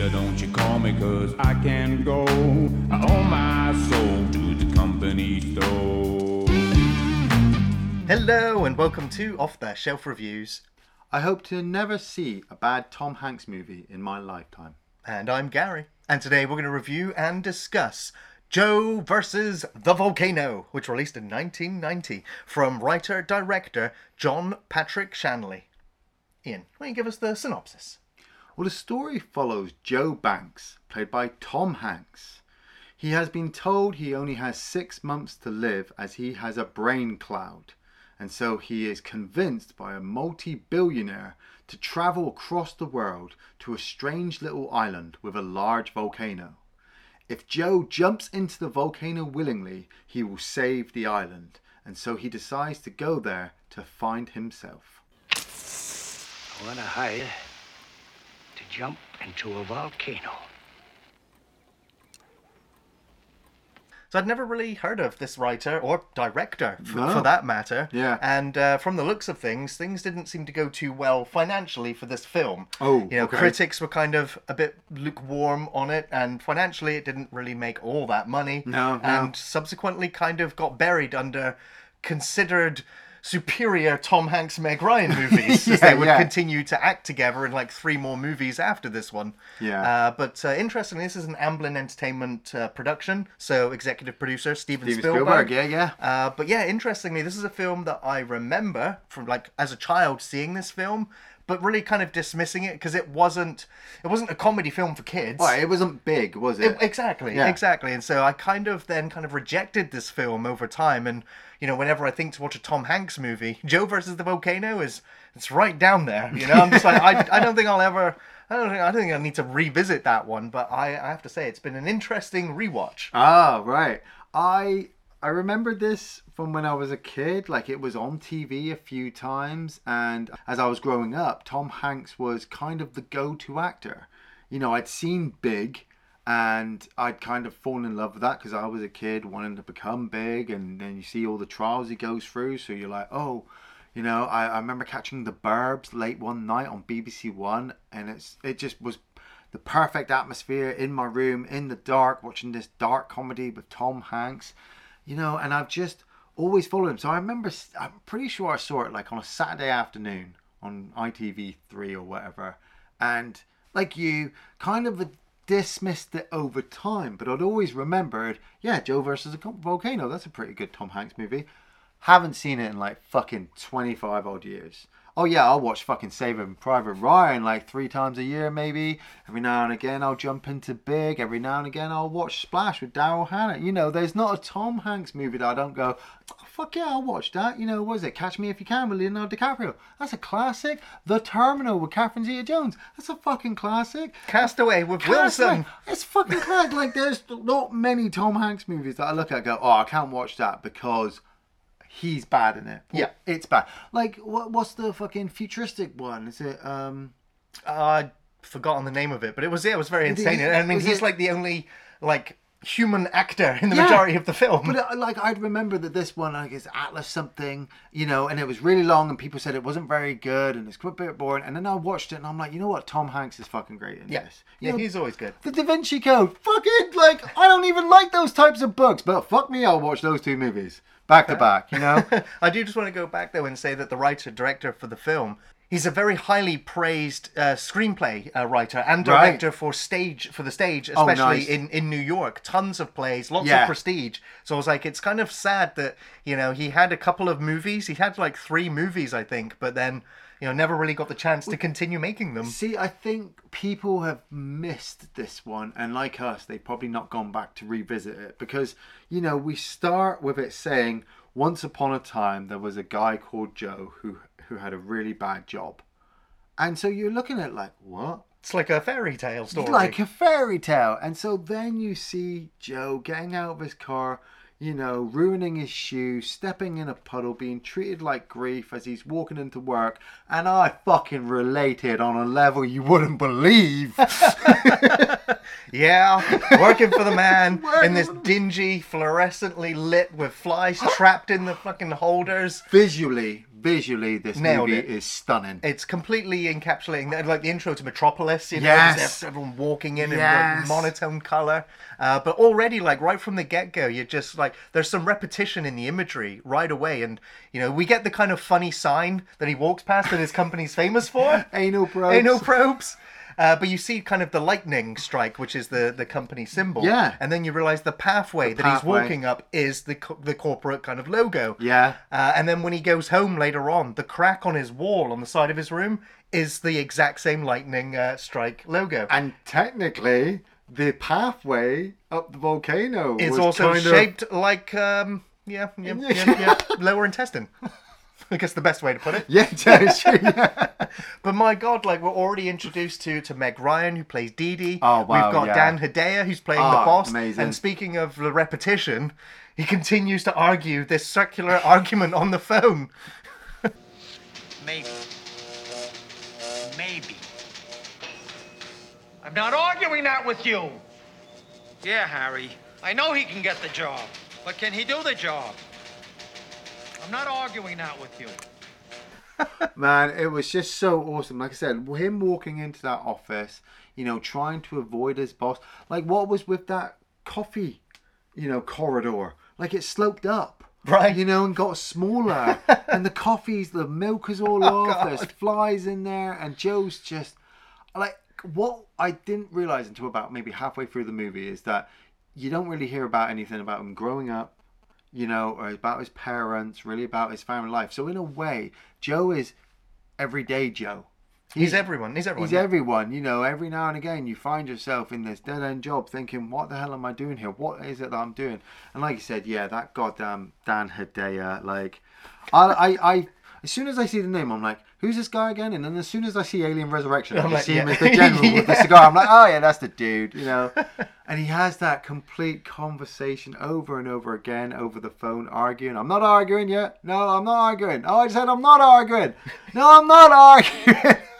Peter, don't you call me, cause I can't go. I owe my soul to the company store. Hello and welcome to Off the Shelf Reviews. I hope to never see a bad Tom Hanks movie in my lifetime. And I'm Gary. And today we're going to review and discuss Joe versus the Volcano, which released in 1990 from writer director John Patrick Shanley. Iain, why don't you give us the synopsis? Well, the story follows Joe Banks, played by Tom Hanks. He has been told he only has six months to live as he has a brain cloud, and so he is convinced by a multi billionaire to travel across the world to a strange little island with a large volcano. If Joe jumps into the volcano willingly, he will save the island, and so he decides to go there to find himself. I hire to jump into a volcano. So I'd never really heard of this writer or director, f- No. for that matter. Yeah. And uh, from the looks of things, things didn't seem to go too well financially for this film. Oh, you know, okay. critics were kind of a bit lukewarm on it, and financially, it didn't really make all that money. No, no. And subsequently, kind of got buried under considered superior Tom Hanks Meg Ryan movies as they would yeah. continue to act together in like three more movies after this one. Yeah. Uh, but uh, interestingly, this is an Amblin Entertainment uh, production, so executive producer Steven, Steven Spielberg. Spielberg, yeah, yeah. Uh, but yeah, interestingly, this is a film that I remember from like as a child seeing this film, but really kind of dismissing it because it wasn't it wasn't a comedy film for kids. Well, it wasn't big, was it? It- exactly, Yeah. exactly. And so I kind of then kind of rejected this film over time. And you know, whenever I think to watch a Tom Hanks movie, Joe versus the Volcano is it's right down there. You know, I'm just like I, I don't think I'll ever. I don't think I don't think I need to revisit that one, but I, I have to say it's been an interesting rewatch. Ah, right. I I remember this from when I was a kid. Like it was on TV a few times, and as I was growing up, Tom Hanks was kind of the go-to actor. You know, I'd seen Big, and I'd kind of fallen in love with that because I was a kid wanting to become big, and then you see all the trials he goes through. So you're like, oh. You know, I, I remember catching the Burbs late one night on BBC One, and it's it just was the perfect atmosphere in my room in the dark watching this dark comedy with Tom Hanks you know and I've just always followed him. So I remember I'm pretty sure I saw it like on a Saturday afternoon on ITV3 or whatever. And like you kind of dismissed it over time but I'd always remembered yeah Joe versus a volcano. That's a pretty good Tom Hanks movie. Haven't seen it in like fucking 25 odd years. Oh yeah, I'll watch fucking Saving Private Ryan like three times a year maybe. Every now and again I'll jump into Big. Every now and again I'll watch Splash with Daryl Hannah. You know, there's not a Tom Hanks movie that I don't go, oh, fuck yeah, I'll watch that. You know, what is it? Catch Me If You Can with Leonardo DiCaprio. That's a classic. The Terminal with Catherine Zeta-Jones. That's a fucking classic. Castaway with Castaway. Wilson. It's fucking classic. like there's not many Tom Hanks movies that I look at and go, oh, I can't watch that because he's bad in it. Yeah. it's bad. Like what? What's the fucking futuristic one? Is it? um Uh, I'd forgotten the name of it, but it was yeah, it was very it- insane. And I mean, he's it- like the only like human actor in the Yeah. majority of the film. But uh, like I'd remember that this one like is Atlas something, you know, and it was really long, and people said it wasn't very good, and it's quite a bit boring. And then I watched it, and I'm like, you know what? Tom Hanks is fucking great in yeah, this. You yeah, know, he's always good. The Da Vinci Code, fucking like I don't even like those types of books, but fuck me, I'll watch those two movies back to back. You know. I do just want to go back though and say that the writer director for the film. He's a very highly praised uh, screenplay uh, writer and Right. director for stage for the stage, Oh, especially nice. in, in New York. Tons of plays, lots Yeah. of prestige. So I was like, it's kind of sad that you know he had a couple of movies. He had like three movies, I think, but then you know never really got the chance to continue making them. See, I think people have missed this one, and like us, they've probably not gone back to revisit it because, you know, we start with it saying, once upon a time, there was a guy called Joe who, who had a really bad job. And so you're looking at like, what? It's like a fairy tale story. Like a fairy tale. And so then you see Joe getting out of his car, you know, ruining his shoe, stepping in a puddle, being treated like grief as he's walking into work. And I fucking related on a level you wouldn't believe. Yeah, working for the man in this dingy, fluorescently lit with flies trapped in the fucking holders. visually visually this Nailed movie it. is stunning. It's completely encapsulating, like the intro to Metropolis. You know, Yes. everyone walking in in Yes. like, monotone color. Uh, but already, like right from the get go, you're just like there's some repetition in the imagery right away, and you know we get the kind of funny sign that he walks past that his company's famous for. Anal probes. Anal probes. Uh, but you see kind of the lightning strike, which is the, the company symbol. Yeah. And then you realize the pathway The that pathway. he's walking up is the co- the corporate kind of logo. Yeah. Uh, and then when he goes home later on, the crack on his wall on the side of his room is the exact same lightning uh, strike logo. And technically, the pathway up the volcano is also kind of- shaped like, um, yeah, yeah, yeah, yeah, lower intestine. I guess the best way to put it. Yeah, it's true, yeah. But my God, like we're already introduced to to Meg Ryan, who plays Dee Dee. Oh, wow, We've got yeah. Dan Hedaya, who's playing the Oh, boss. amazing. And speaking of the repetition, he continues to argue this circular argument on the phone. Maybe. Maybe. I'm not arguing that with you. Yeah, Harry. I know he can get the job. But can he do the job? I'm not arguing that with you. Man, it was just so awesome. Like I said, him walking into that office, you know, trying to avoid his boss. Like, what was with that coffee, you know, corridor? Like, it sloped up. Right. You know, and got smaller. and the coffees, the milk is all Oh, off. There's flies in there. And Joe's just. Like, what I didn't realize until about maybe halfway through the movie is that you don't really hear about anything about him growing up you know, uh, or about his parents, really about his family life. So in a way, Joe is everyday Joe. He's everyone. He's everyone. He's everyone, you know. Every now and again, you find yourself in this dead end job, thinking, "What the hell am I doing here? What is it that I'm doing?" And like you said, yeah, that goddamn Dan Hedaya, like, I, I, I, as soon as I see the name, I'm like, "Who's this guy again?" And then as soon as I see Alien Resurrection, I'm I like, see him as the general with the cigar. I'm like, "Oh yeah, that's the dude," you know. And he has that complete conversation over and over again over the phone, arguing. I'm not arguing yet. No, I'm not arguing. Oh, I said I'm not arguing. No, I'm not arguing.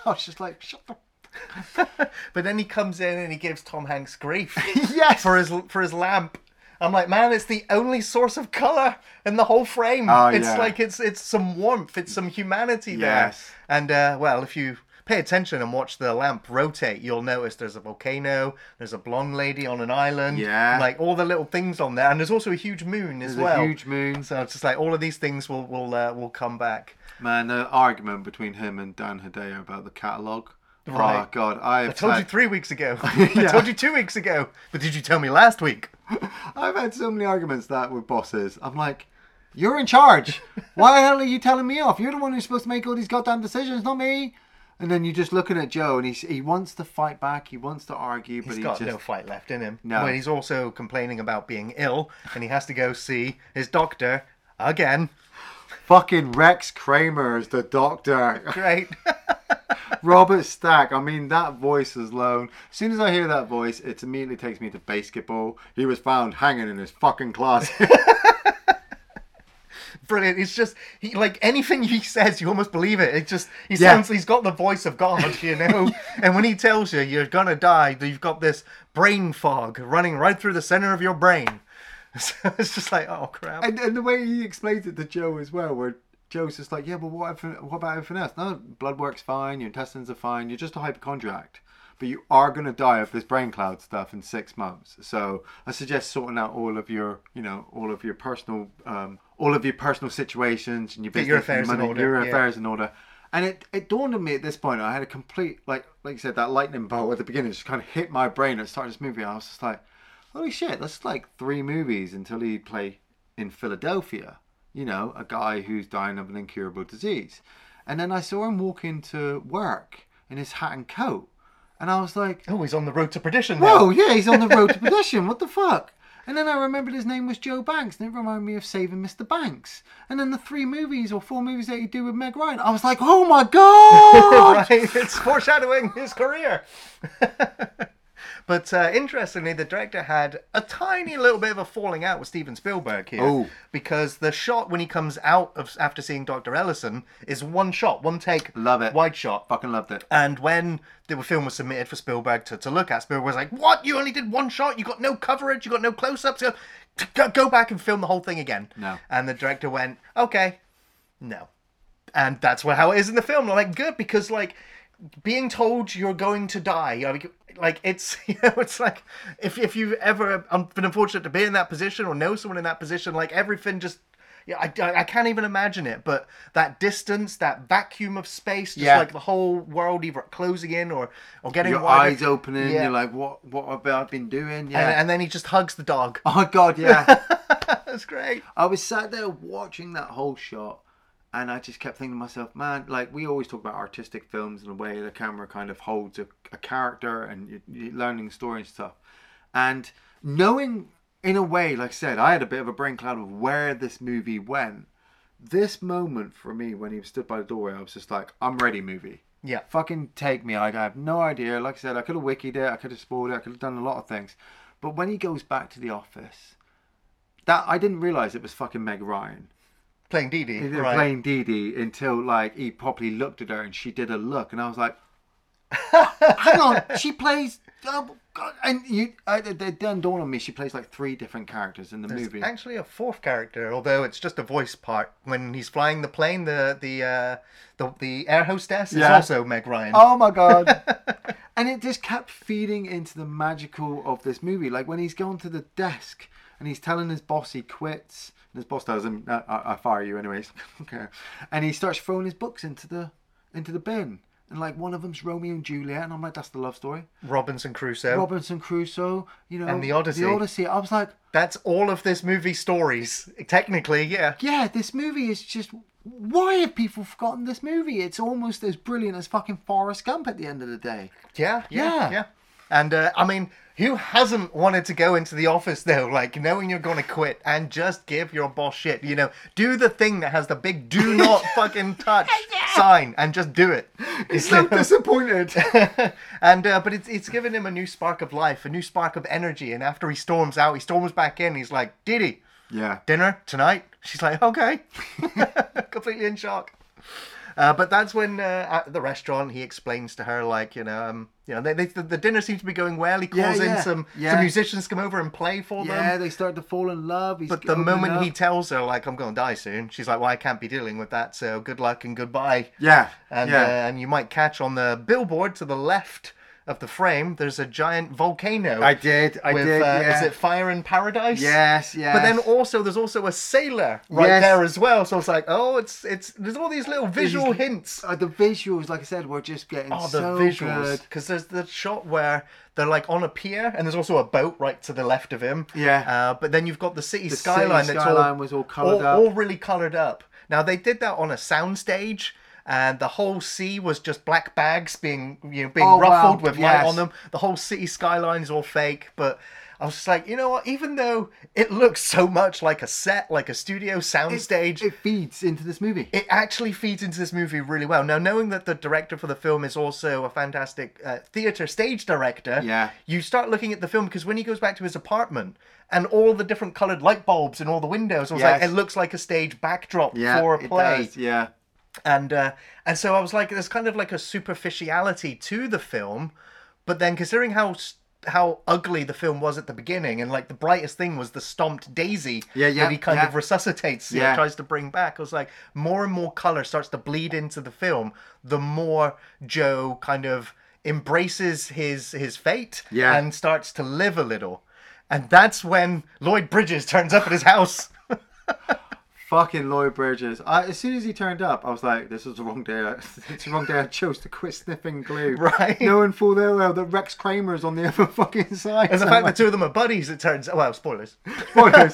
I was just like, shut the But then he comes in and he gives Tom Hanks grief yes. for his for his lamp. I'm like, man, it's the only source of color in the whole frame. Oh, it's yeah. like it's it's some warmth, it's some humanity Yes. there. And uh, well, if you pay attention and watch the lamp rotate, you'll notice there's a volcano, there's a blonde lady on an island, Yeah. like all the little things on there, and there's also a huge moon as There's well. a huge moon. So it's just like all of these things will will uh, will come back. Man, the argument between him and Dan Hedaya about the catalogue. Oh Right. God, I I told you three weeks ago. I told you two weeks ago. But did you tell me last week? I've had so many arguments that with bosses. I'm like, you're in charge. Why the hell are you telling me off? You're the one who's supposed to make all these goddamn decisions, not me. And then you're just looking at Joe, and he's, he wants to fight back. He wants to argue, but He's he got just no fight left in him. No. When he's also complaining about being ill and he has to go see his doctor again. Fucking Rex Kramer is the doctor. Great. Robert Stack. I mean, that voice is alone. As soon as I hear that voice, it immediately takes me to basketball. He was found hanging in his fucking closet. Brilliant. It's just he like anything he says, you almost believe it. It just he Yeah. sounds he's got the voice of God, you know. and when he tells you you're gonna die, you've got this brain fog running right through the center of your brain. So it's just like, oh crap. and, and the way he explains it to Joe as well, where Joe's just like, yeah, but what, if, what about everything else? No, blood work's fine, your intestines are fine, you're just a hypochondriac. But you are going to die of this brain cloud stuff in six months. So I suggest sorting out all of your, you know, all of your personal, um, all of your personal situations and your business, your and affairs in order, your yeah. affairs in order. And it, it dawned on me at this point. I had a complete, like, like you said, that lightning bolt at the beginning just kind of hit my brain and started this movie. I was just like, holy shit, that's like three movies until he'd play in Philadelphia. You know, a guy who's dying of an incurable disease. And then I saw him walk into work in his hat and coat. And I was like, oh, he's on the road to perdition now. whoa, yeah, he's on the road to perdition. What the fuck? And then I remembered his name was Joe Banks, and it reminded me of Saving Mr. Banks. And then the three movies or four movies that he do with Meg Ryan, I was like, oh my god! right? It's foreshadowing his career. but uh, interestingly, the director had a tiny little bit of a falling out with Steven Spielberg here, Oh. because the shot when he comes out of after seeing Doctor Ellison is one shot, one take, Love it. wide shot. Fucking loved it. And when the film was submitted for Spielberg to, to look at, Spielberg was like, "What? You only did one shot? You got no coverage? You got no close-ups? Go, go, go back and film the whole thing again." No. And the director went, "Okay, no." and that's what how it is in the film. I'm like, good because like being told you're going to die, like, it's you know, it's like if if you've ever um, been unfortunate to be in that position or know someone in that position, like everything just. Yeah, I, I, I can't even imagine it, but that distance, that vacuum of space, just Yeah. like the whole world either closing in or, or getting Your wider. eyes opening. Yeah. You're like, what? What have I been doing? Yeah. and, and then he just hugs the dog. oh God, yeah. That's great. I was sat there watching that whole shot, and I just kept thinking to myself, man, like we always talk about artistic films and the way the camera kind of holds a, a character and you, you're learning story and stuff. And knowing, in a way, like I said, I had a bit of a brain cloud of where this movie went. This moment for me, when he stood by the doorway, I was just like, I'm ready, movie. Yeah. Fucking take me. Like, I have no idea. Like I said, I could have wikied it, I could have spoiled it, I could have done a lot of things. But when he goes back to the office, that I didn't realize it was fucking Meg Ryan. Playing Dee Dee. Right. playing Dee Dee until like he properly looked at her and she did a look and I was like, hang on, she plays. Oh, God. And you, I, it didn't dawn on me. She plays like three different characters in the There's movie. actually a fourth character, although it's just a voice part. When he's flying the plane, the the uh, the, the air hostess is also Meg Ryan. Oh my god! and it just kept feeding into the magical of this movie. Like when he's gone to the desk and he's telling his boss he quits, and his boss tells him, "I, I, I fire you anyways." okay, and he starts throwing his books into the into the bin. And like one of them's Romeo and Juliet, and I'm like, that's the love story. Robinson Crusoe. Robinson Crusoe, you know, And the Odyssey. The Odyssey. I was like, That's all of this movie stories. Technically, yeah. yeah, this movie is just. Why have people forgotten this movie? It's almost as brilliant as fucking Forrest Gump at the end of the day. Yeah, yeah, Yeah. yeah. And uh, I mean, who hasn't wanted to go into the office though, like knowing you're going to quit and just give your boss shit? You know, do the thing that has the big "Do not fucking touch" sign and just do it. He's so disappointed. and uh, but it's it's given him a new spark of life, a new spark of energy. And after he storms out, he storms back in. He's like, "Diddy, yeah. dinner tonight?" She's like, "Okay," completely in shock. Uh, but that's when uh, at the restaurant he explains to her like you know um, you know they, they, the dinner seems to be going well. He Yeah, calls in some yeah. some musicians come over and play for them. Yeah, they start to fall in love. He's But the moment up. he tells her like I'm going to die soon, she's like, "Well, I can't be dealing with that. So good luck and goodbye." yeah, And yeah, uh, and you might catch on the billboard to the left of the frame. There's a giant volcano. I did, I with, did. Uh, yeah. Is it Fire in Paradise? Yes, yes. But then also there's also a sailor right Yes. there as well. So it's like, oh, it's it's there's all these little visual These- hints. Uh, the visuals, like I said, were just getting Oh, the so visuals! good. Because there's the shot where they're like on a pier, and there's also a boat right to the left of him. Yeah. Uh, but then you've got the city The skyline city that's skyline all was all coloured all, up. all really coloured up. Now they did that on a soundstage. And the whole sea was just black bags being, you know, being Oh, wow. ruffled with light on them. The whole city skyline is all fake. But I was just like, you know what? Even though it looks so much like a set, like a studio soundstage, It feeds into this movie. it actually feeds into this movie really well. Now, knowing that the director for the film is also a fantastic uh, theater stage director, Yeah. you start looking at the film because when he goes back to his apartment and all the different colored light bulbs in all the windows, I was like, it looks like a stage backdrop yeah, for a it play does, Yeah, and uh, and so I was like, there's kind of like a superficiality to the film, but then considering how how ugly the film was at the beginning, and like the brightest thing was the stomped daisy Yeah, yeah, that he kind yeah. of resuscitates, you know, Yeah. tries to bring back. I was like, more and more color starts to bleed into the film, the more Joe kind of embraces his his fate Yeah. and starts to live a little. And that's when Lloyd Bridges turns up at his house. fucking Lloyd Bridges. I, as soon as he turned up, I was like, "This is the wrong day. I- It's the wrong day. I chose to quit sniffing glue." Right. Knowing full well that Rex Kramer is on the other fucking side. And the So fact I'm the two of them are buddies, it turns out well, spoilers. Spoilers.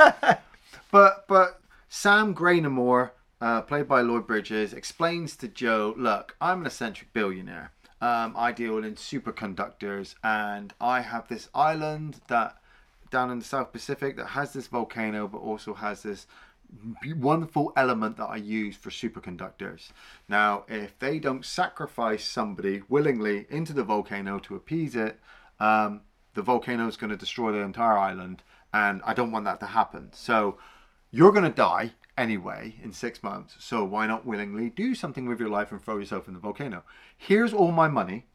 but but Sam Graynamore, uh, played by Lloyd Bridges, explains to Joe, "Look, I'm an eccentric billionaire. Um, I deal in superconductors, and I have this island that down in the South Pacific that has this volcano, but also has this." Wonderful element that I use for superconductors. Now, if they don't sacrifice somebody willingly into the volcano to appease it, um, the volcano is going to destroy the entire island, and I don't want that to happen. So you're going to die anyway in six months. So why not willingly do something with your life and throw yourself in the volcano? Here's all my money.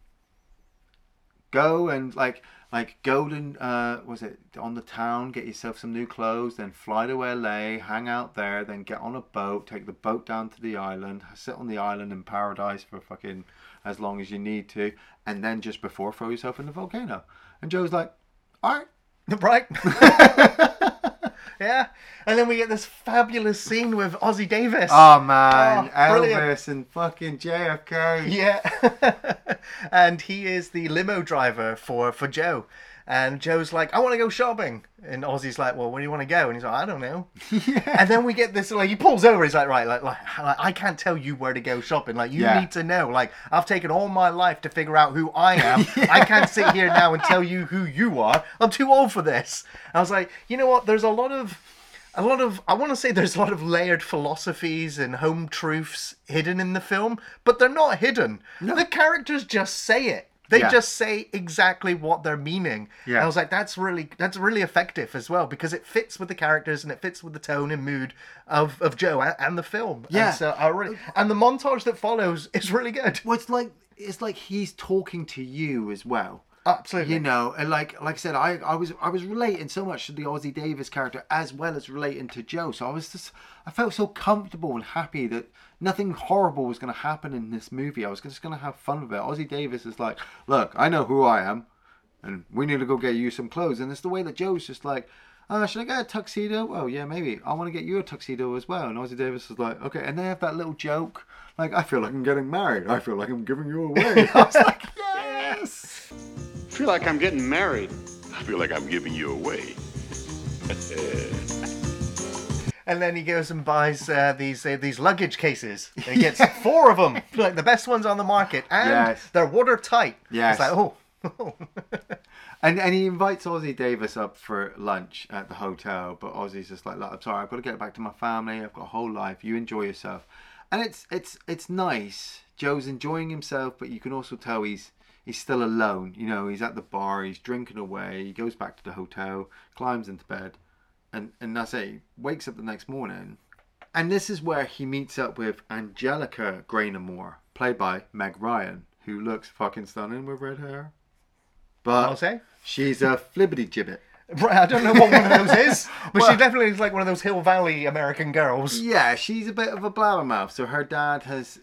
Go and like like golden uh was it on the town get yourself some new clothes then fly to la hang out there then get on a boat take the boat down to the island sit on the island in paradise for fucking as long as you need to and then just before throw yourself in the volcano and joe's like all right Right? yeah. And then we get this fabulous scene with Ossie Davis. oh man Oh, brilliant. elvis and fucking jfk Yeah. and he is the limo driver for, for Joe. And Joe's like, I want to go shopping. And Ossie's like, Well, where do you want to go? And he's like, I don't know. And then we get this, like, he pulls over. He's like, Right, like, like, like, I can't tell you where to go shopping. Like, you Yeah. need to know. Like, I've taken all my life to figure out who I am. I can't sit here now and tell you who you are. I'm too old for this. And I was like, You know what? There's a lot of a lot of I want to say there's a lot of layered philosophies and home truths hidden in the film, but they're not hidden. No. The characters just say it. They Yeah. just say exactly what they're meaning. Yeah. And I was like, that's really that's really effective as well because it fits with the characters and it fits with the tone and mood of, of Joe and, and the film. Yeah. And so I really and the montage that follows is really good. well it's like it's like he's talking to you as well Absolutely. You know, and like like I said, I, I was I was relating so much to the Ossie Davis character as well as relating to Joe. So I was just I felt so comfortable and happy that nothing horrible was going to happen in this movie. I was just going to have fun with it. Ossie Davis is like, look, I know who I am, and we need to go get you some clothes. And it's the way that Joe's just like. Uh, should I get a tuxedo? Oh yeah, maybe. I want to get you a tuxedo as well. And Ozzy Davis is like, okay. And they have that little joke, like, I feel like I'm getting married. I feel like I'm giving you away. I was like. Feel like I'm getting married. I feel like I'm giving you away. And then he goes and buys uh, these uh, these luggage cases. He gets four of them, like the best ones on the market, and Yes. they're watertight. Yes. It's like, oh, And and he invites Ossie Davis up for lunch at the hotel, but Ossie's just like, Look, I'm sorry, I've got to get back to my family. I've got a whole life. You enjoy yourself, and it's it's it's nice. Joe's enjoying himself, but you can also tell he's he's still alone. You know, he's at the bar, he's drinking away. He goes back to the hotel, climbs into bed, and and that's it. He wakes up the next morning, and this is where he meets up with Angelica Graynamore, played by Meg Ryan, who looks fucking stunning with red hair. But I'll say. She's a flibbity gibbet. Right, I don't know what one of those is, but Well- she definitely is like one of those Hill Valley American girls. Yeah, she's a bit of a blabbermouth. So her dad has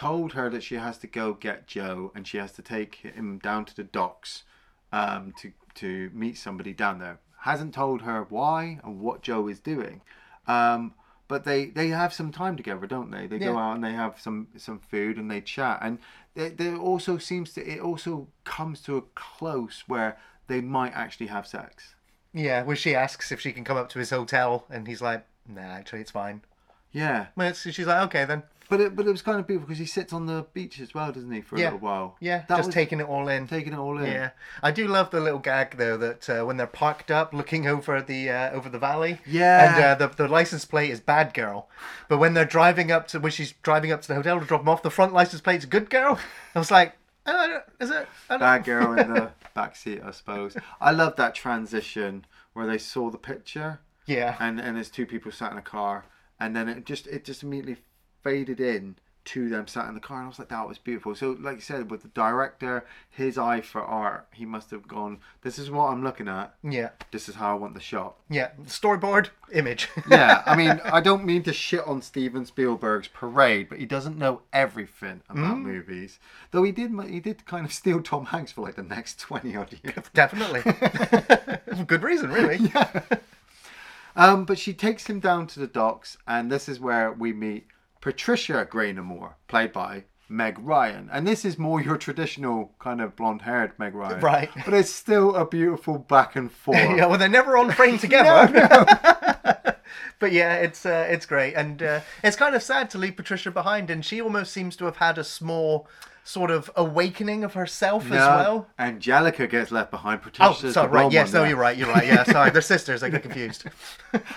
told her that she has to go get Joe and she has to take him down to the docks um, to to meet somebody down there. Hasn't told her why and what Joe is doing. Um, but they, they have some time together, don't they? They go out and they have some, some food and they chat. And there, there also seems to it also comes to a close where they might actually have sex. Yeah, where she asks if she can come up to his hotel, and he's like, "Nah, actually, it's fine." Yeah. Well, she's like, "Okay then." But it, but it was kind of beautiful because he sits on the beach as well, doesn't he, for a Yeah. little while? Yeah, That just was taking it all in. taking it all in. Yeah, I do love the little gag though that uh, when they're parked up, looking over the uh, over the valley. Yeah. And uh, the the license plate is bad girl, but when they're driving up to when she's driving up to the hotel to drop them off, the front license plate's good girl. I was like, I don't, is it? I don't, Bad girl in the back seat, I suppose. I love that transition where they saw the picture Yeah. and and there's two people sat in a car and then it just it just immediately faded in to them sat in the car and I was like that was beautiful. So like you said with the director, his eye for art, he must have gone this is what I'm looking at. Yeah. This is how I want the shot. Yeah. Storyboard image. yeah, I mean, I don't mean to shit on Steven Spielberg's Parade, but he doesn't know everything about movies. Though he did, he did kind of steal Tom Hanks for like the next twenty odd years. Definitely. good reason, really. Um, but she takes him down to the docks, and this is where we meet Patricia Graynamore, played by Meg Ryan. And this is more your traditional kind of blonde-haired Meg Ryan, Right. But it's still a beautiful back and forth. yeah, well, they're never on frame together. But yeah, it's uh, it's great, and uh, it's kind of sad to leave Patricia behind, and she almost seems to have had a small sort of awakening of herself as well. Angelica gets left behind. Patricia. Oh, sorry, right. Yes, no, there. you're right. You're right. Yeah, sorry, they're sisters. I get confused.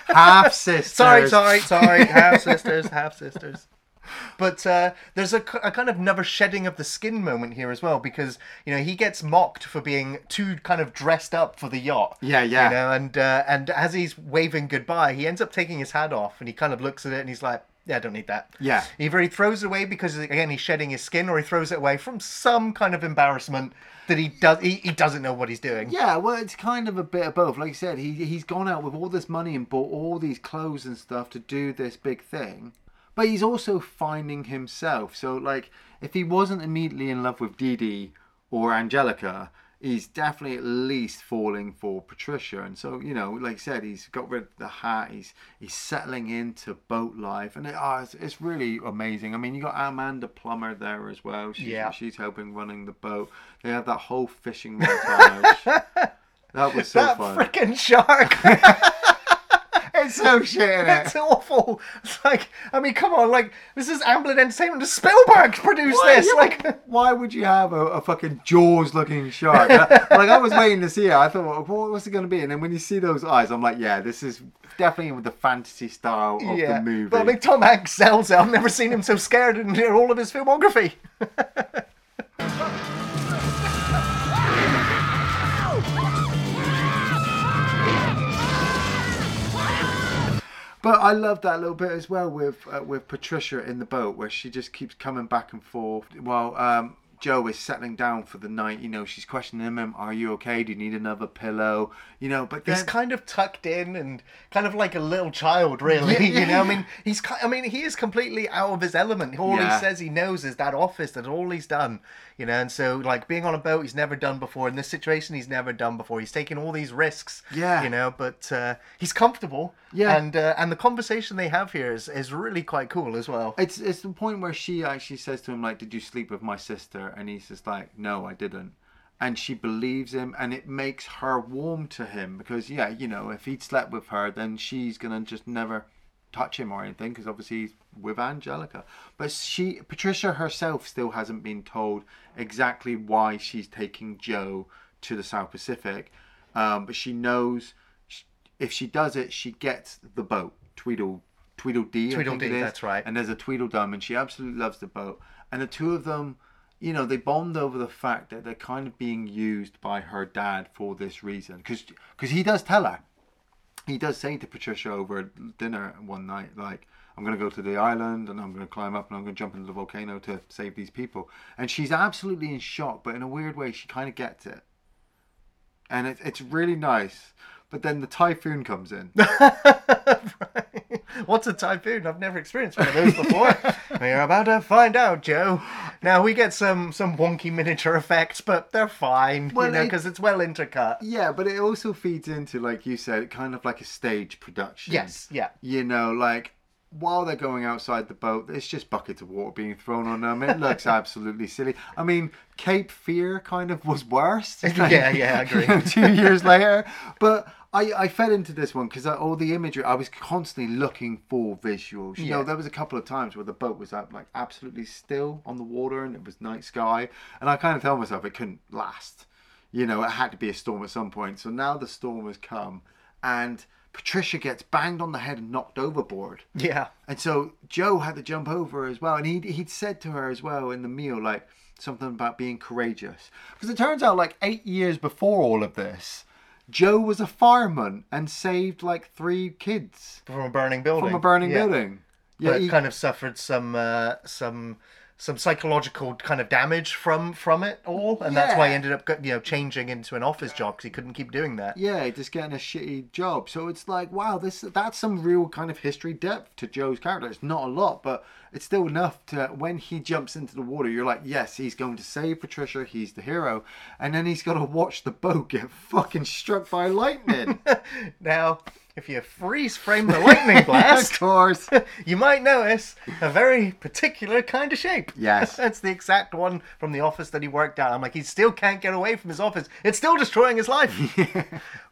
Half sisters. sorry, sorry, sorry. Half sisters, half sisters. But uh, there's a kind of never shedding of the skin moment here as well because you know he gets mocked for being too kind of dressed up for the yacht. Yeah, yeah. You know, and uh, and as he's waving goodbye, he ends up taking his hat off and he kind of looks at it and he's like, yeah, I don't need that. Yeah. Either he throws it away because again he's shedding his skin, or he throws it away from some kind of embarrassment that he does he, he doesn't know what he's doing. Yeah, well, it's kind of a bit of both. Like you said, he he's gone out with all this money and bought all these clothes and stuff to do this big thing, but he's also finding himself. So, like, if he wasn't immediately in love with Dee Dee or Angelica, he's definitely at least falling for Patricia. And so, you know, like I said, he's got rid of the hat. He's he's settling into boat life, and it, oh, it's, it's really amazing. I mean, you got Amanda Plummer there as well. She's, Yeah. she's helping running the boat. They have that whole fishing montage. that was so that fun. freaking shark. It's shit in it. It's awful. It's like, I mean, come on, like this is Amblin Entertainment. Does Spielberg produce Why, this? yeah, Like, why would you have a, a fucking Jaws looking shark? Uh, like I was waiting to see it. I thought, what, what's it going to be? And then when you see those eyes, I'm like, yeah, this is definitely with the fantasy style of yeah. the movie. But I mean, Tom Hanks sells it. I've never seen him so scared in all of his filmography. But I love that little bit as well with uh, with Patricia in the boat where she just keeps coming back and forth while um, Joe is settling down for the night. You know, she's questioning him, "Are you okay? Do you need another pillow?" You know, but then He's kind of tucked in and kind of like a little child, really. Yeah, You know, I mean, he's. I mean, he is completely out of his element. All Yeah. he says he knows is that office. that all he's done. You know, and so like being on a boat, he's never done before. In this situation, he's never done before. He's taking all these risks. Yeah. You know, but uh, he's comfortable. Yeah. And uh, and the conversation they have here is is really quite cool as well. It's it's the point where she actually says to him like, "Did you sleep with my sister?" And he's just like, "No, I didn't." And she believes him, and it makes her warm to him because yeah, you know, if he'd slept with her, then she's gonna just never touch him or anything because obviously he's with Angelica. But she, Patricia herself, still hasn't been told exactly why she's taking Joe to the South Pacific, um, but she knows sh- if she does it, she gets the boat. Tweedle, Tweedledee. Tweedledee, is. that's right. And there's a Tweedledum, and she absolutely loves the boat. And the two of them, you know, they bond over the fact that they're kind of being used by her dad for this reason. Because because he does tell her. He does say to Patricia over dinner one night, like, I'm going to go to the island and I'm going to climb up and I'm going to jump into the volcano to save these people. And she's absolutely in shock, but in a weird way, she kind of gets it. And it, it's really nice. But then the typhoon comes in. What's a typhoon? I've never experienced one of those before. We're about to find out, Joe. Now we get some some wonky miniature effects, but they're fine, Well, you know, it- because it's well intercut. Yeah, but it also feeds into, like you said, kind of like a stage production. Yes, yeah. You know, like while they're going outside the boat, it's just buckets of water being thrown on them. It looks absolutely silly. I mean, Cape Fear kind of was worse. Yeah, yeah, I agree. Two years later, but. I, I fell into this one because uh, all the imagery I was constantly looking for visuals. You Yeah. know, there was a couple of times where the boat was up like absolutely still on the water and it was night sky, and I kind of tell myself it couldn't last you know, it had to be a storm at some point. So now the storm has come, and Patricia gets banged on the head and knocked overboard. Yeah. And so Joe had to jump over as well. And he'd, he'd said to her as well in the meal, like, something about being courageous. Because it turns out, like, eight years before all of this, Joe was a fireman and saved, like, three kids From a burning building. from a burning Yeah. building. Yeah, but he- kind of suffered some uh, some some psychological kind of damage from from it all, and that's why he ended up you know changing into an office job because he couldn't keep doing that. Yeah, just getting a shitty job. So it's like, wow, this that's some real kind of history depth to Joe's character. It's not a lot, but it's still enough to when he jumps into the water, you're like, yes, he's going to save Patricia. He's the hero, and then he's got to watch the boat get fucking struck by lightning. Now, if you freeze frame the lightning blast, of course. you might notice a very particular kind of shape. Yes. That's the exact one from the office that he worked at. I'm like, he still can't get away from his office. It's still destroying his life.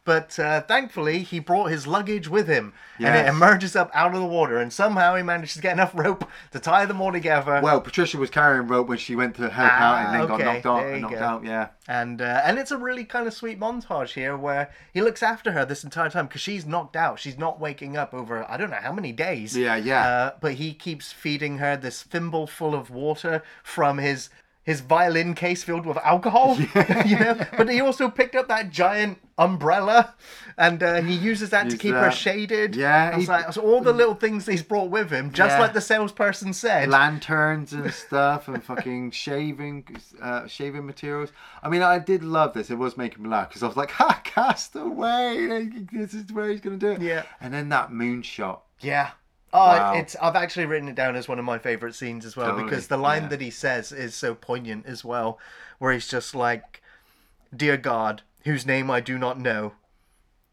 But uh, thankfully, he brought his luggage with him. And it emerges up out of the water. And somehow he manages to get enough rope to tie them all together. Well, Patricia was carrying rope when she went to help out, and then Ah, got knocked out. you Knocked go. out. Yeah. and uh, and it's a really kind of sweet montage here where he looks after her this entire time because she's knocked out. She's not waking up over I don't know how many days. Yeah, yeah. Uh, but he keeps feeding her this thimble full of water from his his violin case filled with alcohol. you know, but he also picked up that giant umbrella, and uh, he uses that to Use keep her shaded. Yeah, he- like, so all the little things he's brought with him, just Yeah. like the salesperson said. lanterns and stuff and fucking shaving uh, shaving materials. I mean, I did love this. It was making me laugh because I was like, "Ha, castaway! Like, This is where he's gonna do it." Yeah. And then that moonshot. Yeah. Oh, Wow. it's I've actually written it down as one of my favorite scenes as well Totally, because the line yeah. that he says is so poignant as well, where he's just like, "Dear God, whose name I do not know,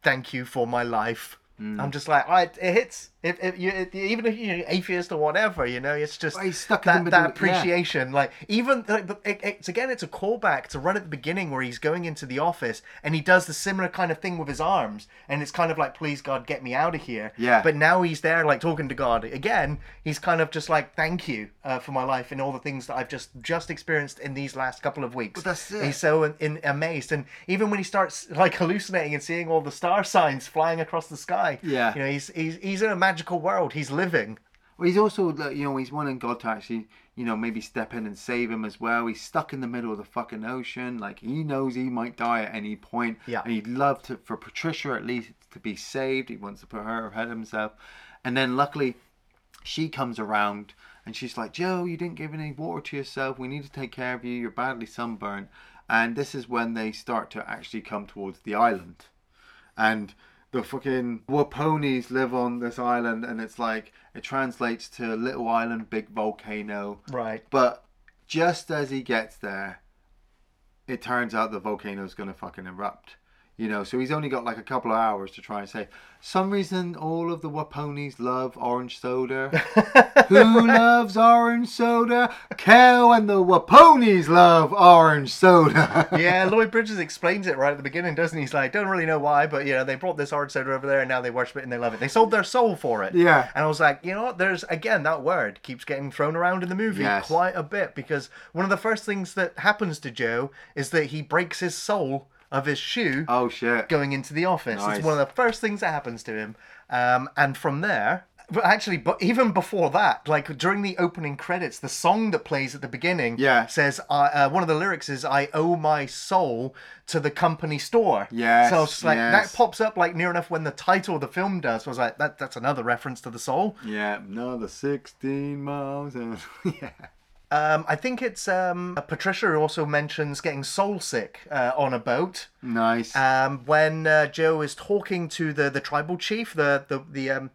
thank you for my life." Mm. I'm just like, I, it hits. If, if you, even if you're atheist or whatever, you know, it's just Well, stuck in that, that yeah. appreciation. Like even like, it, it's again, it's a callback to right at the beginning where he's going into the office and he does the similar kind of thing with his arms, and it's kind of like, please God, get me out of here. Yeah. But now he's there, like talking to God again. He's kind of just like, thank you uh, for my life and all the things that I've just just experienced in these last couple of weeks. Well, that's it. He's so in, in, amazed, and even when he starts like hallucinating and seeing all the star signs flying across the sky, Yeah. you know, he's he's he's in a magical world. He's living. Well, he's also, you know, he's wanting God to actually, you know, maybe step in and save him as well. He's stuck in the middle of the fucking ocean. Like, he knows he might die at any point. Yeah. And he'd love to, for Patricia at least, to be saved. He wants to put her ahead of himself. And then luckily, she comes around and she's like, Joe, you didn't give any water to yourself. We need to take care of you. You're badly sunburned. And this is when they start to actually come towards the island and the fucking Waponis live on this island, and it's like it translates to little island, big volcano. Right. But just as he gets there, it turns out the volcano's gonna fucking erupt. You know, so he's only got like a couple of hours to try and say. Some reason all of the Waponis love orange soda. Who loves orange soda? Cow and the Waponis love orange soda. yeah, Lloyd Bridges explains it right at the beginning, doesn't he? He's like, don't really know why, but you know, they brought this orange soda over there and now they worship it and they love it. They sold their soul for it. Yeah. And I was like, you know what? There's again that word keeps getting thrown around in the movie Yes. quite a bit because one of the first things that happens to Joe is that he breaks his soul of his shoe oh shit. going into the office. Nice. It's one of the first things that happens to him. Um, and from there, but actually, but even before that, like during the opening credits, the song that plays at the beginning Yeah. says, uh, uh, one of the lyrics is, I owe my soul to the company store. Yes, So it's like, yes. that pops up like near enough when the title of the film does. So I was like, that, that's another reference to the soul. Yeah, another 16 miles. And, yeah. Um, I think it's um, Patricia also mentions getting soul sick uh, on a boat. Nice. um, when uh, Joe is talking to the, the tribal chief, the the the um,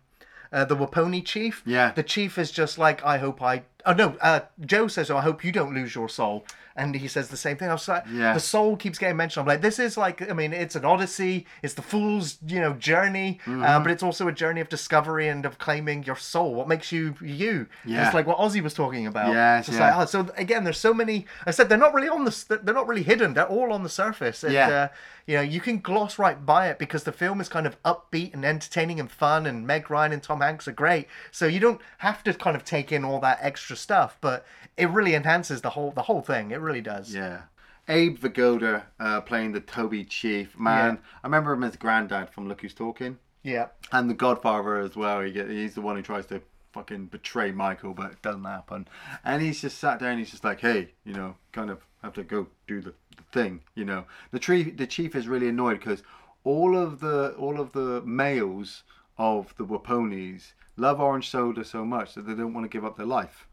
uh, the Waponi chief. Yeah. The chief is just like, I hope I. Oh no, uh, Joe says, "Oh, I hope you don't lose your soul," and he says the same thing. I was like, Yeah. the soul keeps getting mentioned. I'm like, this is like, I mean, it's an odyssey. It's the fool's, you know, journey, Mm-hmm. uh, but it's also a journey of discovery and of claiming your soul. What makes you you? Yeah. It's like what Ossie was talking about. Yes, yeah. like, oh, so again, there's so many. I said they're not really on the. They're not really hidden. They're all on the surface. And, Yeah. Uh, you know, you can gloss right by it because the film is kind of upbeat and entertaining and fun, and Meg Ryan and Tom Hanks are great. So you don't have to kind of take in all that extra stuff, but it really enhances the whole the whole thing. It really does. yeah. Abe Vigoda uh, playing the Tobi Chief. Man, I remember him as granddad from Look Who's Talking. Yeah. And the Godfather as well. He get, he's the one who tries to fucking betray Michael, but it doesn't happen. And he's just sat down. he's just like, hey, you know, kind of have to go do the, the thing, you know. The tree, the chief is really annoyed because all of the all of the males of the Waponis love orange soda so much that they don't want to give up their life.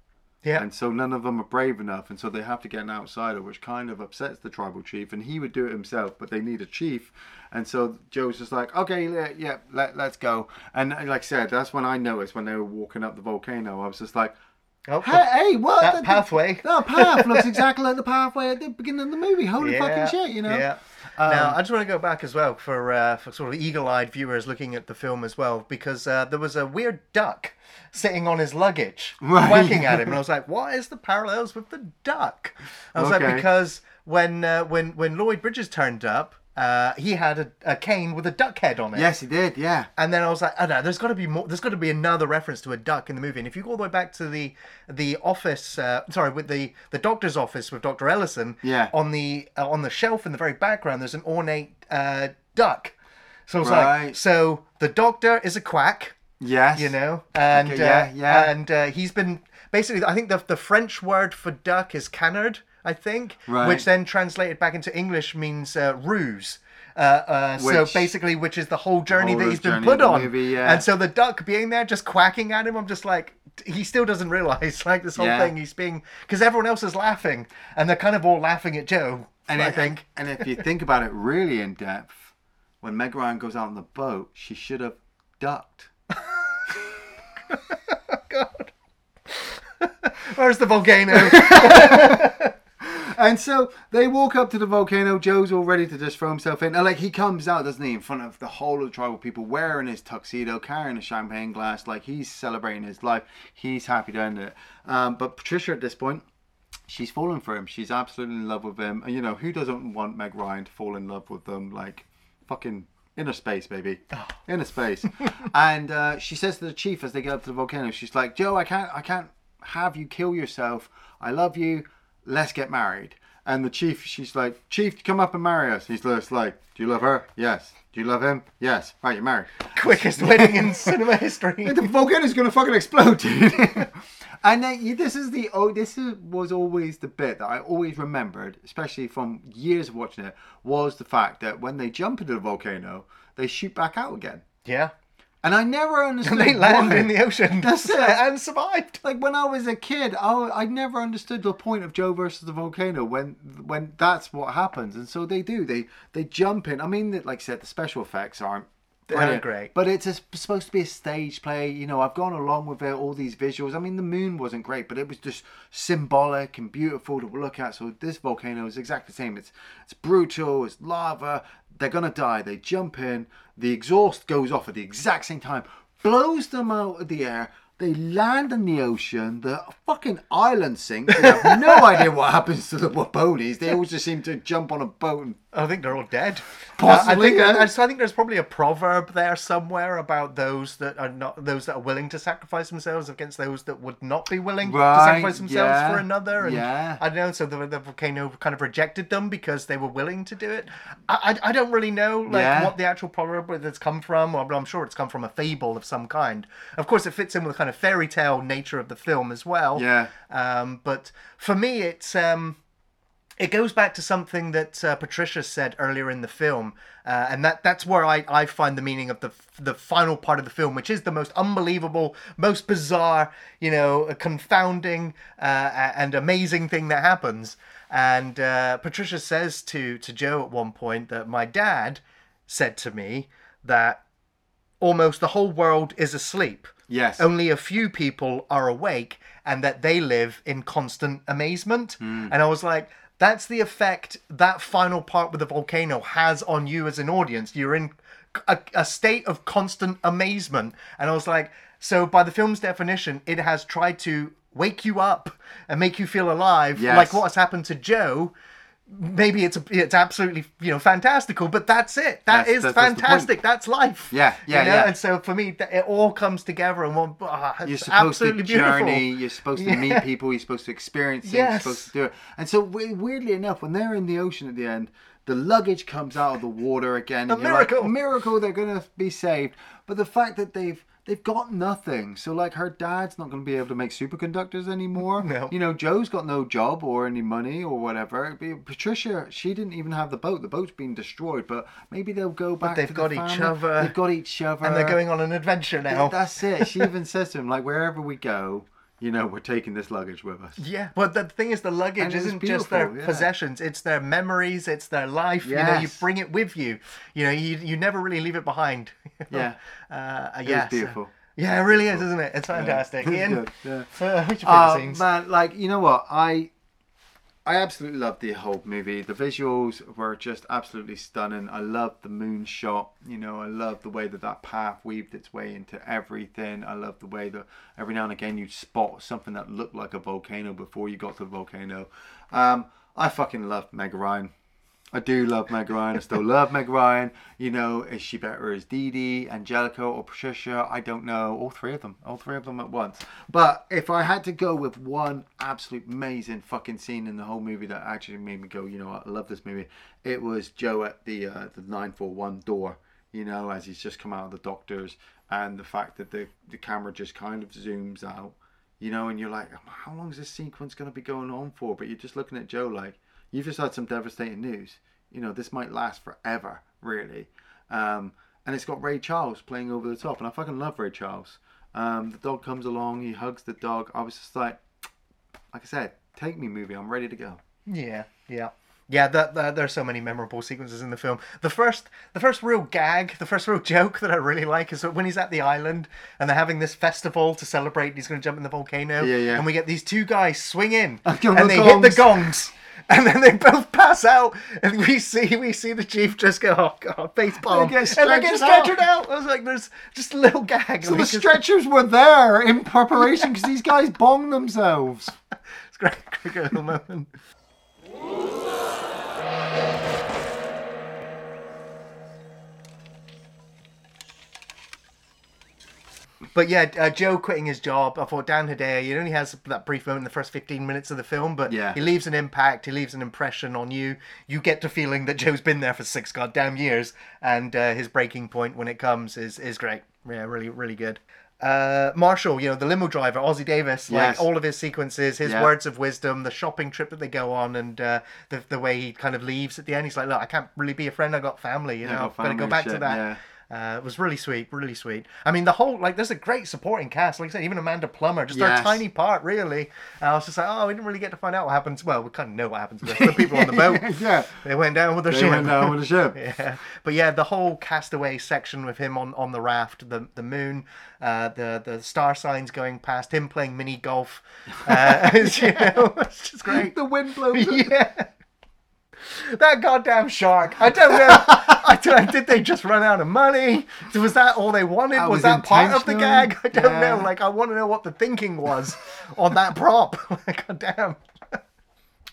Yeah. And so none of them are brave enough, and so they have to get an outsider, which kind of upsets the tribal chief. And he would do it himself, but they need a chief. And so Joe's just like, okay, yeah, yeah let, let's go. And like I said, that's when I noticed when they were walking up the volcano. I was just like, Oh, hey, hey what? that The- pathway. That path looks exactly like the pathway at the beginning of the movie. Holy fucking shit, you know? Um, now, I just want to go back as well for uh, for sort of eagle-eyed viewers looking at the film as well, because uh, there was a weird duck sitting on his luggage, Right. quacking at him, and I was like, "What is the parallels with the duck?" I was Okay. like, because when uh, when when Lloyd Bridges turned up, uh, he had a, a cane with a duck head on it. Yes, he did, yeah. And then I was like, oh no, there's got to be more. There's got to be another reference to a duck in the movie. And if you go all the way back to the the office, uh, sorry, with the the doctor's office with Doctor Ellison, Yeah. on the uh, on the shelf in the very background, there's an ornate uh, duck. So I was Right. like, so the doctor is a quack, Yes. you know, and Okay, yeah, uh, yeah. and uh, he's been basically. I think the the French word for duck is canard. I think, Right. which then translated back into English means uh, ruse. Uh, uh, so basically, which is the whole journey whole that he's been put on. movie, yeah. And so the duck being there, just quacking at him, I'm just like, he still doesn't realize like this whole Yeah. thing. He's being because everyone else is laughing, and they're kind of all laughing at Joe. And I if- think. and if you think about it really in depth, when Meg Ryan goes out on the boat, she should have ducked. God. Where's the volcano? And so they walk up to the volcano. Joe's all ready to just throw himself in. And like he comes out, doesn't he, in front of the whole of the tribal people, wearing his tuxedo, carrying a champagne glass, like he's celebrating his life. He's happy to end it. Um, but Patricia, at this point, she's fallen for him. She's absolutely in love with him. And you know who doesn't want Meg Ryan to fall in love with them? Like fucking Innerspace, baby, Innerspace. and uh, she says to the chief as they get up to the volcano, she's like, Joe, I can't, I can't have you kill yourself. I love you. Let's get married. And the chief, she's like, Chief, come up and marry us. He's just like, Do you love her? Yes. Do you love him? Yes. Right, you're married. Quickest wedding in cinema history. the volcano's gonna fucking explode, dude. and then this is the oh, this is, was always the bit that I always remembered, especially from years of watching it, was the fact that when they jump into the volcano, they shoot back out again. Yeah. And I never understood. And they land why. in the ocean. That's it. and survived. Like when I was a kid, I I never understood the point of Joe versus the volcano when when that's what happens, and so they do. They they jump in. I mean, like I said, the special effects aren't. They're great. but it's a, supposed to be a stage play. You know, I've gone along with it, all these visuals. I mean, the moon wasn't great, but it was just symbolic and beautiful to look at. So this volcano is exactly the same. It's it's brutal. It's lava. They're gonna die. They jump in. The exhaust goes off at the exact same time, blows them out of the air. They land in the ocean. The fucking island sinks. They have no idea what happens to the ponies. They always just seem to jump on a boat and I think they're all dead. Possibly, Uh, I think, yeah. So I think there's probably a proverb there somewhere about those that are not those that are willing to sacrifice themselves against those that would not be willing to sacrifice themselves yeah, for another. And yeah. I don't know. So the, the volcano kind of rejected them because they were willing to do it. I, I, I don't really know like Yeah. what the actual proverb that's come from, or but I'm sure it's come from a fable of some kind. Of course, it fits in with the kind of fairy tale nature of the film as well. Yeah. Um, but for me, it's um, it goes back to something that uh, Patricia said earlier in the film, uh, and that that's where I, I find the meaning of the the final part of the film, which is the most unbelievable, most bizarre, you know, confounding uh, and amazing thing that happens. And uh, Patricia says to to Joe at one point that my dad said to me that almost the whole world is asleep. Yes. Only a few people are awake and that they live in constant amazement. And I was like, that's the effect that final part with the volcano has on you as an audience. You're in a, a state of constant amazement. And I was like, so by the film's definition, it has tried to wake you up and make you feel alive, Yes. like what has happened to Joe. Maybe it's it's absolutely you know fantastical, but that's it. That That's- is that's- that's point. fantastic. That's life. Yeah, yeah, you know? yeah. And so for me, it all comes together in one. ah, You're supposed absolutely to beautiful. journey. You're supposed to Yeah. meet people. You're supposed to experience things. Yes. You're supposed to do it. And so weirdly enough, when they're in the ocean at the end, the luggage comes out of the water again. A and you're like, miracle. miracle! They're gonna be saved. But the fact that they've they've got nothing. So like her dad's not gonna be able to make superconductors anymore. No. You know, Joe's got no job or any money or whatever. Patricia, she didn't even have the boat. The boat's been destroyed. But maybe they'll go back. they've to got the each family. other. They've got each other. and they're going on an adventure now. That's it. She even says to him, like, wherever we go, you know, we're taking this luggage with us. Yeah, but the thing is, the luggage And isn't just their yeah. possessions; it's their memories, it's their life. You know, you bring it with you. You know, you you never really leave it behind. Yeah. uh, It yeah, beautiful. so- yeah, it really is, isn't it? It's fantastic. Was Iain, yeah. uh, what's your favorite Oh scenes? man, like you know what I, I absolutely loved the whole movie. The visuals were just absolutely stunning. I loved the moon shot. You know, I loved the way that that path weaved its way into everything. I loved the way that every now and again you'd spot something that looked like a volcano before you got to the volcano. Um, I fucking loved Meg Ryan. I do love Meg Ryan. I still love Meg Ryan. You know, is she better as Dee Dee, Angelica, or Patricia? I don't know. All three of them. All three of them at once. But if I had to go with one absolute amazing fucking scene in the whole movie that actually made me go, you know I love this movie, it was Joe at the uh, the 941 door, you know, as he's just come out of the doctor's, and the fact that the, the camera just kind of zooms out, you know, and you're like, how long is this sequence going to be going on for? But you're just looking at Joe like, you've just had some devastating news. You know, this might last forever. really. Um, and it's got Ray Charles playing over the top, and I fucking love Ray Charles. Um, the dog comes along, he hugs the dog. I was just like, like I said, take me movie. I'm ready to go. Yeah, yeah. Yeah, that, that there's so many memorable sequences in the film. The first, the first real gag, the first real joke that I really like is when he's at the island and they're having this festival to celebrate, he's going to jump in the volcano. Yeah, yeah. And we get these two guys swing in and the they hit the gongs. and then they both pass out, and we see we see the chief just go, oh god, face palm, They get and they get stretchered stretchered out. I was like, there's just a little gag. So the just- stretchers were there in preparation because these guys bonged themselves. It's great, great little moment. But yeah, uh, Joe quitting his job. I thought Dan Hedaya, he only has that brief moment in the first 15 minutes of the film, but Yeah. he leaves an impact, he leaves an impression on you. You get the feeling that Joe's been there for six goddamn years, and uh, his breaking point when it comes is, is great. Yeah, really, really good. Uh, Marshall, you know, the limo driver, Ossie Davis, Yes. like all of his sequences, his Yeah. words of wisdom, the shopping trip that they go on, and uh, the, the way he kind of leaves at the end. He's like, look, I can't really be a friend, I got family, you know, I've got to go back shit, to that. yeah. Uh, it was really sweet, really sweet. I mean, the whole like there's a great supporting cast. Like I said, even Amanda Plummer, just Yes. a tiny part, really. And I was just like, oh, we didn't really get to find out what happens. Well, we kind of know what happens with the people on the boat. yeah. They went down with the They ship. went down with the ship. yeah, but yeah, the whole castaway section with him on, on the raft, the the moon, uh, the the star signs going past, him playing mini golf. Uh, it's, you know, it's just great. The wind blows. yeah. That goddamn shark. I don't know. I don't, did they just run out of money? Was that all they wanted? That was, was that part of the gag? I don't know. Like, I want to know what the thinking was on that prop. God damn.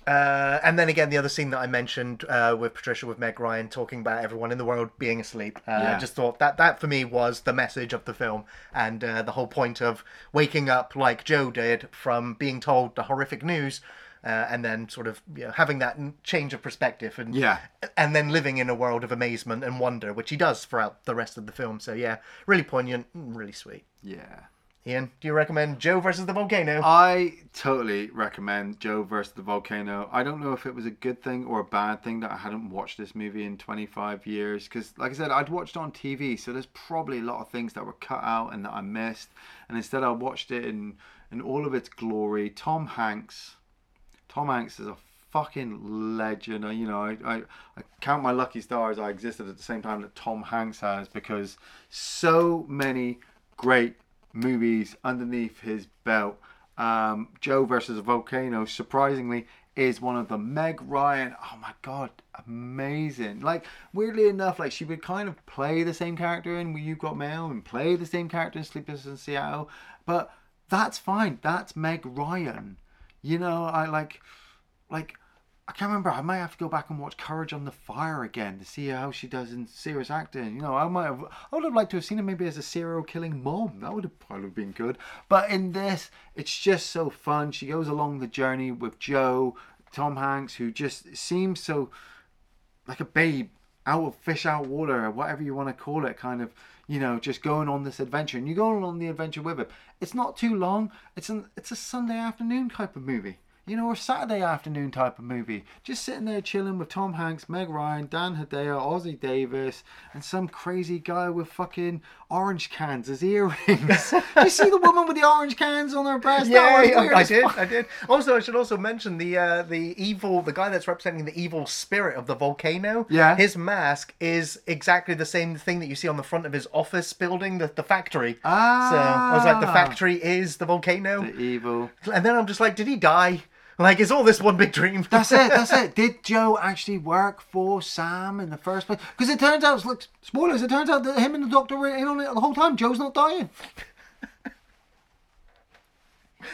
Uh, and then again, the other scene that I mentioned uh, with Patricia, with Meg Ryan, talking about everyone in the world being asleep. Uh, I just thought that that for me was the message of the film and uh, the whole point of waking up like Joe did from being told the horrific news, uh, and then sort of you know, having that change of perspective and Yeah. and then living in a world of amazement and wonder, which he does throughout the rest of the film. So yeah, really poignant, really sweet. Yeah. Iain, do you recommend Joe versus the volcano? I totally recommend Joe versus the Volcano. I don't know if it was a good thing or a bad thing that I hadn't watched this movie in 25 years because, like I said, I'd watched it on TV, so there's probably a lot of things that were cut out and that I missed. And instead, I watched it in in all of its glory. Tom Hanks. Tom Hanks is a fucking legend. You know, I, I, I count my lucky stars I existed at the same time that Tom Hanks has because so many great movies underneath his belt. Um, Joe versus a Volcano, surprisingly, is one of the Meg Ryan. Oh my god, amazing! Like weirdly enough, like she would kind of play the same character in You've Got Mail and play the same character in Sleepless in Seattle, but that's fine. That's Meg Ryan. You know, I like, like. I can't remember. I might have to go back and watch Courage Under Fire again to see how she does in serious acting. You know, I might have. I would have liked to have seen her maybe as a serial killing mom. That would have probably been good. But in this, it's just so fun. She goes along the journey with Joe, Tom Hanks, who just seems so like a babe out of fish out water or whatever you want to call it kind of you know just going on this adventure. And you're going on the adventure with him. It's not too long. It's an it's a sunday afternoon type of movie you know or saturday afternoon type of movie just sitting there chilling with tom hanks meg ryan dan hedaya ossie davis and some crazy guy with fucking orange cans as earrings Did you see the woman with the orange cans on her breast Yeah, yeah, I did. fuck. I did. Also, I should also mention the uh, the evil, the guy that's representing the evil spirit of the volcano. Yeah. His mask is exactly the same thing that you see on the front of his office building, the, the factory. Ah. So I was like, the Ah. factory is the volcano. the evil And then I'm just like, did he die? Like, is all this one big dream? That's it. That's it. Did Joe actually work for Sam in the first place? Because it turns out, look, spoilers. It turns out that him and the doctor were in on it the whole time. Joe's not dying.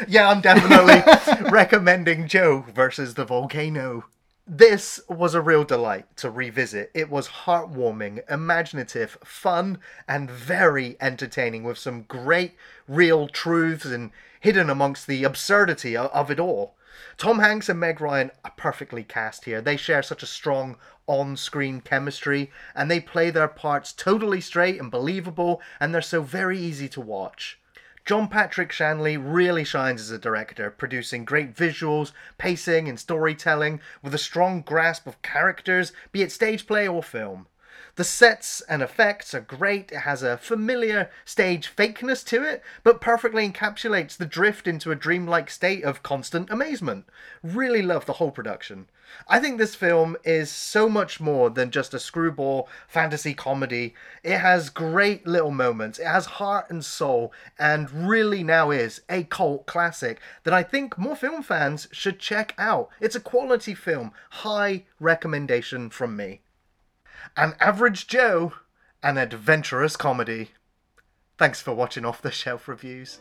Yeah, I'm definitely recommending Joe versus the volcano. This was a real delight to revisit. It was heartwarming, imaginative, fun, and very entertaining with some great real truths and hidden amongst the absurdity of it all. Tom Hanks and Meg Ryan are perfectly cast here. They share such a strong on screen chemistry and they play their parts totally straight and believable, and they're so very easy to watch. John Patrick Shanley really shines as a director, producing great visuals, pacing, and storytelling with a strong grasp of characters, be it stage play or film. The sets and effects are great. It has a familiar stage fakeness to it, but perfectly encapsulates the drift into a dreamlike state of constant amazement. Really love the whole production. I think this film is so much more than just a screwball fantasy comedy. It has great little moments, it has heart and soul, and really now is a cult classic that I think more film fans should check out. It's a quality film, high recommendation from me. An Average Joe, an adventurous comedy. Thanks for watching Off the Shelf Reviews.